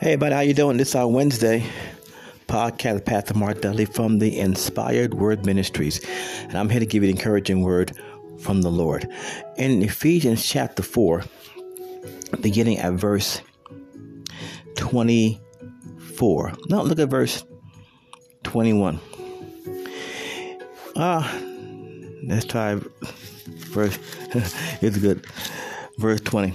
Hey, buddy, how you doing? This is our Wednesday podcast, Pastor Mark Dudley from the Inspired Word Ministries, and I'm here to give you an encouraging word from the Lord. In Ephesians chapter four, beginning at verse twenty-four. No, look at verse twenty-one. Ah, let's try verse. it's good. Verse twenty.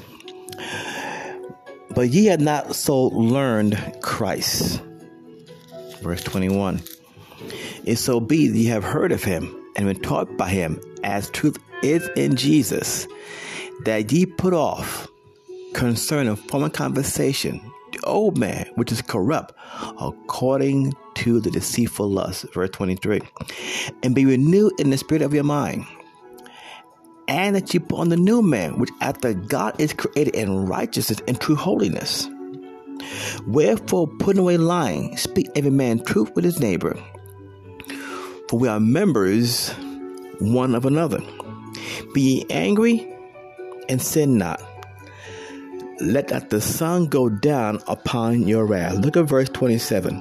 But ye had not so learned Christ. Verse 21. If so be ye have heard of him and been taught by him, as truth is in Jesus, that ye put off concerning former conversation the old man, which is corrupt, according to the deceitful lust. Verse 23. And be renewed in the spirit of your mind and that you put on the new man, which after God is created in righteousness and true holiness. Wherefore, putting away lying, speak every man truth with his neighbor, for we are members one of another. Be ye angry and sin not. Let not the sun go down upon your wrath. Look at verse 27.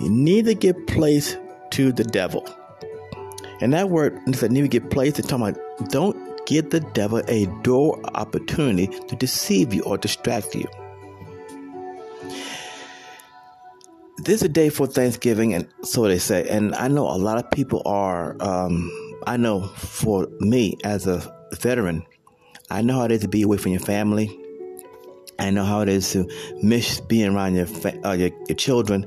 You neither give place to the devil. And that word said neither give place to talking about don't give the devil a door opportunity to deceive you or distract you. This is a day for Thanksgiving, and so they say. And I know a lot of people are. Um, I know for me as a veteran, I know how it is to be away from your family. I know how it is to miss being around your uh, your, your, children.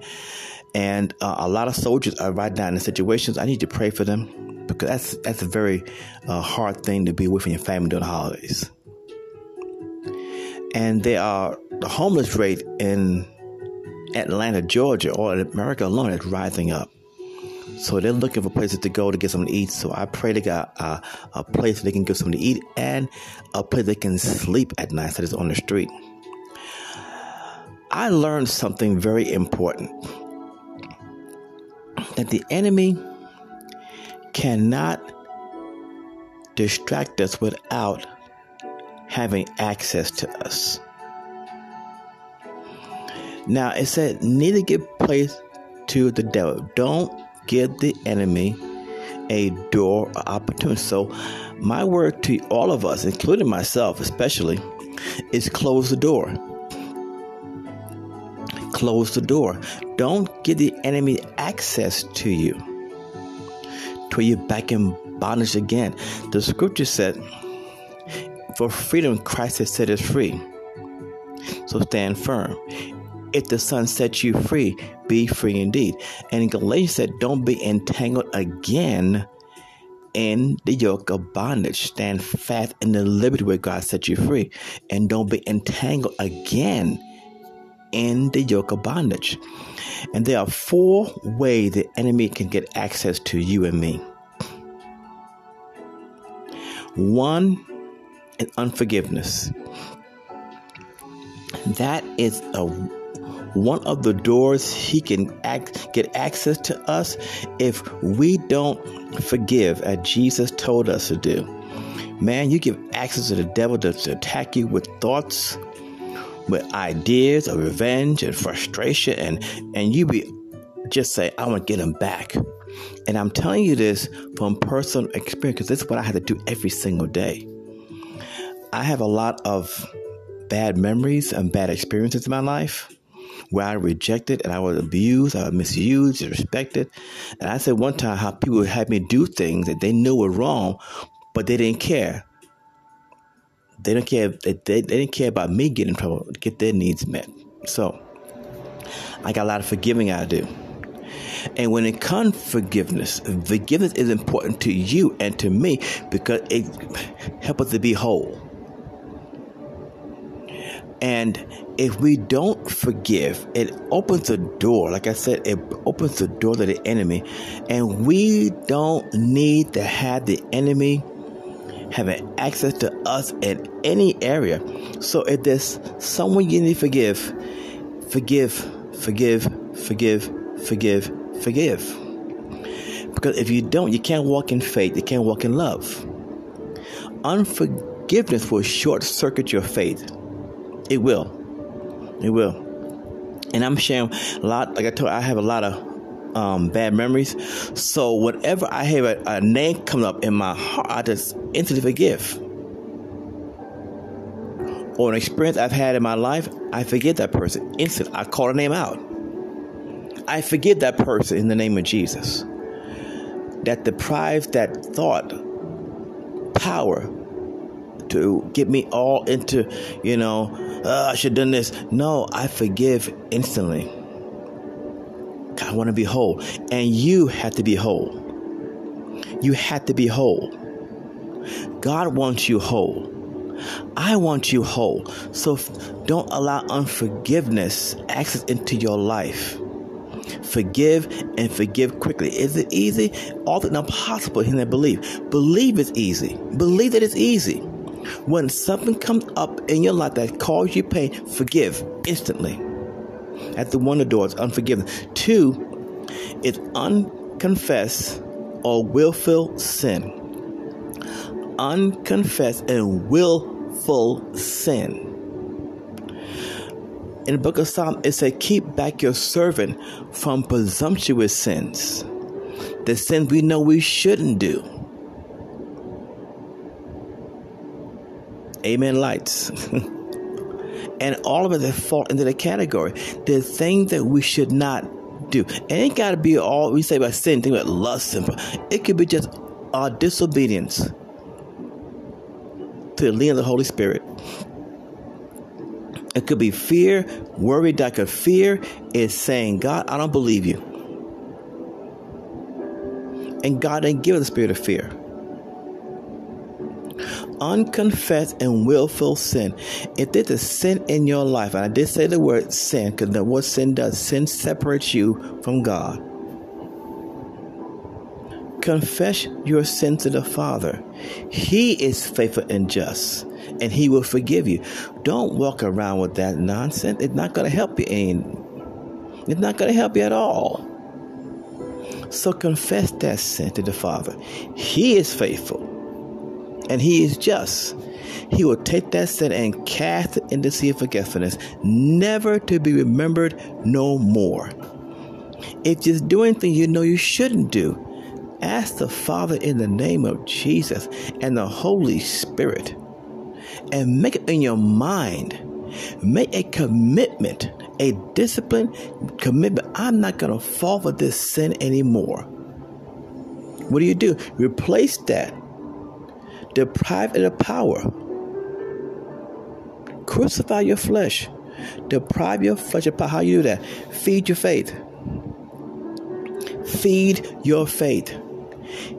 And uh, a lot of soldiers are right now in situations. I need to pray for them because that's that's a very uh, hard thing to be with in your family during the holidays. And there are the homeless rate in Atlanta, Georgia, or in America alone is rising up. So they're looking for places to go to get something to eat. So I pray they got a place they can get something to eat and a place they can sleep at night that is on the street. I learned something very important that the enemy cannot distract us without having access to us. Now it said, neither give place to the devil. Don't give the enemy a door or opportunity. So, my word to all of us, including myself especially, is close the door. Close the door. Don't give the enemy access to you to you back in bondage again. The scripture said, For freedom Christ has set us free. So stand firm. If the Son sets you free, be free indeed. And Galatians said, Don't be entangled again in the yoke of bondage. Stand fast in the liberty where God set you free. And don't be entangled again in the yoke of bondage. And there are four ways the enemy can get access to you and me. One is unforgiveness. That is a one of the doors he can act, get access to us if we don't forgive as Jesus told us to do. Man, you give access to the devil to, to attack you with thoughts, with ideas of revenge and frustration, and and you be just say, "I want to get them back." And I'm telling you this from personal experience because this is what I had to do every single day. I have a lot of bad memories and bad experiences in my life where I rejected and I was abused, I was misused, disrespected. And I said one time how people had me do things that they knew were wrong, but they didn't care. They don't care. They, they, they didn't care about me getting in trouble, get their needs met. So I got a lot of forgiving I do. And when it comes forgiveness, forgiveness is important to you and to me because it helps us to be whole. And if we don't forgive, it opens the door. Like I said, it opens the door to the enemy. And we don't need to have the enemy having access to us in any area. So if there's someone you need to forgive, forgive, forgive, forgive, forgive, forgive. Because if you don't, you can't walk in faith, you can't walk in love. Unforgiveness will short circuit your faith. It will. It will. and I'm sharing a lot. Like I told, you, I have a lot of um, bad memories. So whenever I have a, a name come up in my heart, I just instantly forgive. Or an experience I've had in my life, I forget that person instantly. I call the name out. I forgive that person in the name of Jesus. That deprives that thought power to get me all into, you know, uh, I should have done this. No, I forgive instantly. Want to be whole. And you have to be whole. You have to be whole. God wants you whole. I want you whole. So don't allow unforgiveness access into your life. Forgive and forgive quickly. Is it easy? All the impossible in that believe. Believe it's easy. Believe that it's easy. When something comes up in your life that causes you pain, forgive instantly. At the one of the doors, unforgiveness. Two, it's unconfessed or willful sin. Unconfessed and willful sin. In the book of Psalm, it said, Keep back your servant from presumptuous sins, the sins we know we shouldn't do. Amen, lights. and all of it that fall into the category. The things that we should not do. It ain't got to be all we say about sin, think about lust. And, it could be just our disobedience to the leading of the Holy Spirit. It could be fear, worry, like a fear is saying, God, I don't believe you. And God didn't give us the spirit of fear. Unconfessed and willful sin. If there's a sin in your life, and I did say the word sin, because what sin does, sin separates you from God. Confess your sin to the Father. He is faithful and just and he will forgive you. Don't walk around with that nonsense. It's not going to help you. And it's not going to help you at all. So confess that sin to the Father. He is faithful and he is just. He will take that sin and cast it into the sea of forgetfulness, never to be remembered no more. If you're doing things you know you shouldn't do, ask the Father in the name of Jesus and the Holy Spirit and make it in your mind. Make a commitment, a discipline commitment. I'm not going to fall for this sin anymore. What do you do? Replace that. Deprive it of power. Crucify your flesh. Deprive your flesh of power. How you do that? Feed your faith. Feed your faith.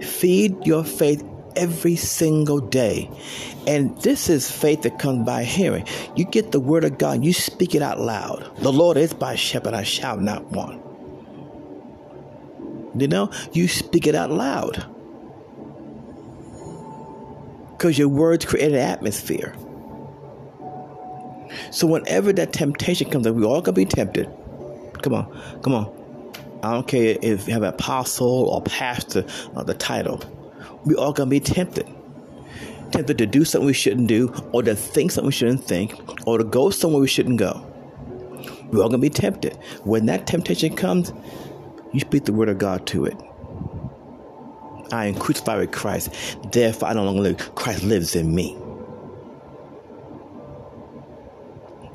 Feed your faith every single day. And this is faith that comes by hearing. You get the word of God, you speak it out loud. The Lord is my shepherd, I shall not want. You know, you speak it out loud. Because your words create an atmosphere. So whenever that temptation comes, up, we all gonna be tempted. Come on, come on. I don't care if you have an apostle or pastor or the title we all gonna be tempted. Tempted to do something we shouldn't do, or to think something we shouldn't think, or to go somewhere we shouldn't go. We're all gonna be tempted. When that temptation comes, you speak the word of God to it. I am crucified with Christ, therefore I no longer live. Christ lives in me.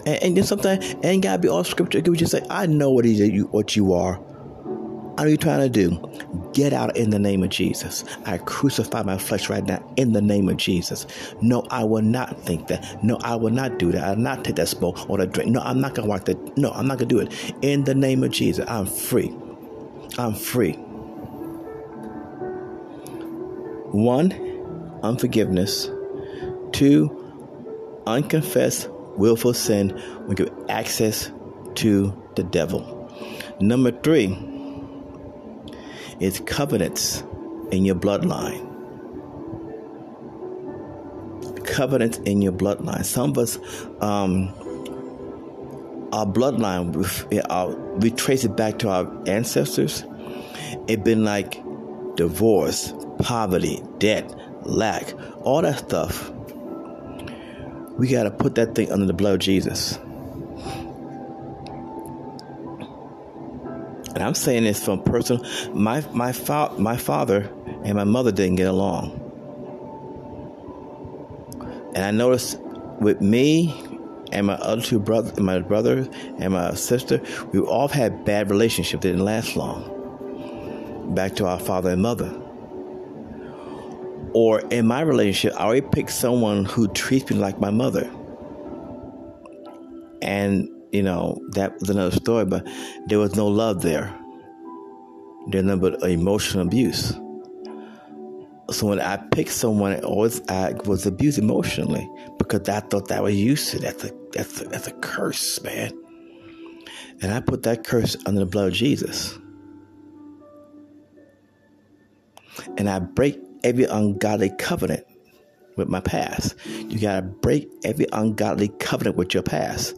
And, and then sometimes and God be all scripture. It could just say, I know what you what you are. What are you trying to do? Get out in the name of Jesus. I crucify my flesh right now in the name of Jesus. No, I will not think that. No, I will not do that. I will not take that smoke or the drink. No, I'm not to walk that. No, I'm not to do it. In the name of Jesus, I'm free. I'm free. One, unforgiveness. Two, unconfessed willful sin will give access to the devil. Number three, is covenants in your bloodline. Covenants in your bloodline. Some of us, um, our bloodline, we trace it back to our ancestors. It's been like divorce, poverty, debt, lack, all that stuff. We got to put that thing under the blood of Jesus. and I'm saying this from personal. My my fa- my father and my mother didn't get along, and I noticed with me and my other two brothers, my brother and my sister, we all had bad relationships. They didn't last long. Back to our father and mother. Or in my relationship, I already picked someone who treats me like my mother. And, you know, that was another story, but there was no love there. There's nothing but emotional abuse. So when I picked someone, it always I was abused emotionally because I thought that was used to. That's a that's a, that's a curse, man. And I put that curse under the blood of Jesus. And I break every ungodly covenant with my past. You got to break every ungodly covenant with your past.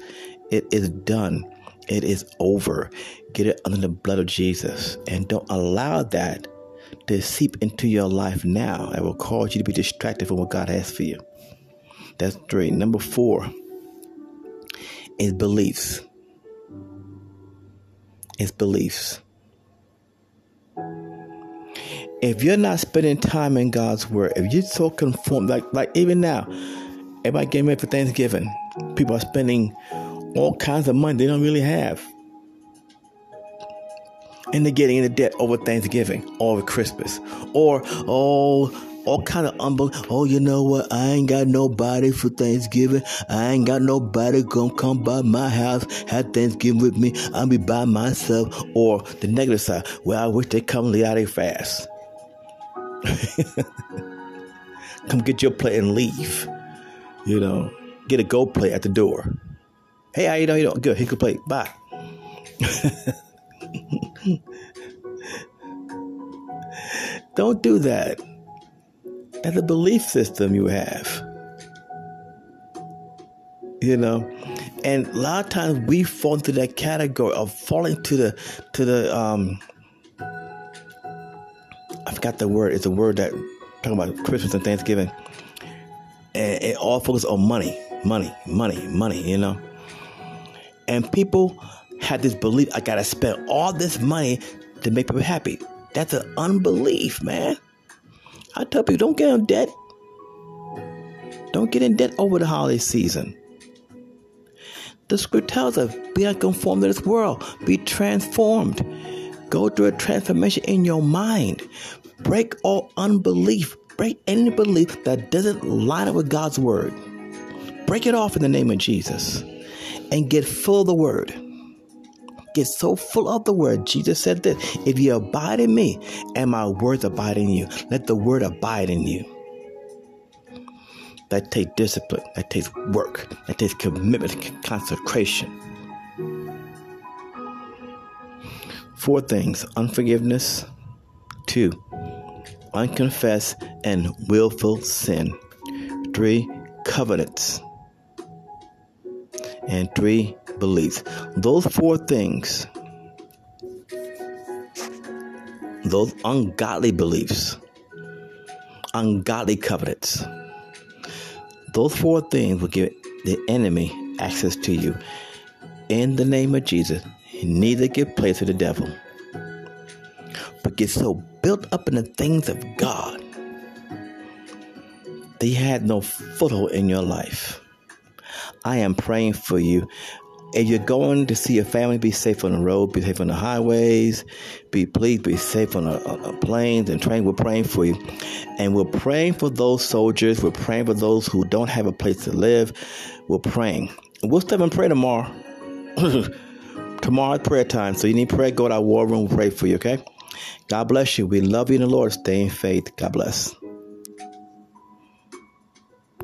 It is done. It is over. Get it under the blood of Jesus. And don't allow that to seep into your life now. It will cause you to be distracted from what God has for you. That's three. Number four is beliefs. It's beliefs. If you're not spending time in God's word, if you're so conformed, like like even now, everybody getting ready for Thanksgiving, people are spending all kinds of money they don't really have. And they're getting into debt over Thanksgiving, or over Christmas, or oh, all kind of unbelief. Oh, you know what? I ain't got nobody for Thanksgiving. I ain't got nobody gonna come by my house, have Thanksgiving with me. I'll be by myself. Or the negative side. Well, I wish they come late out fast. Come get your plate and leave. You know, get a gold plate at the door. Hey, how you doing? You doing? Good. Here's your plate. Bye. Don't do that. That's a belief system you have. You know, and a lot of times we fall into that category of falling to the to the um forgot the word. It's a word that talking about Christmas and Thanksgiving. And it all focuses on money, money, money, money, you know. And people had this belief I gotta spend all this money to make people happy. That's an unbelief, man. I tell people don't get in debt. Don't get in debt over the holiday season. The script tells us, be not to this world, be transformed. Go through a transformation in your mind. Break all unbelief. Break any belief that doesn't line up with God's word. Break it off in the name of Jesus and get full of the word. Get so full of the word. Jesus said this If you abide in me and my words abide in you, let the word abide in you. That takes discipline, that takes work, that takes commitment, consecration. Four things unforgiveness, two, unconfessed and willful sin. Three, covenants. And three, beliefs. Those four things, those ungodly beliefs, ungodly covenants, those four things will give the enemy access to you. In the name of Jesus, neither give place to the devil but get so built up in the things of God they had no foothold in your life. I am praying for you. If you're going to see your family, be safe on the road, be safe on the highways, be please be safe on, the planes and trains. We're praying for you. And we're praying for those soldiers. We're praying for those who don't have a place to live. We're praying. We'll step and pray tomorrow. tomorrow's prayer time. So you need prayer, go to our war room, we'll pray for you, okay? God bless you. We love you in the Lord. Stay in faith. God bless.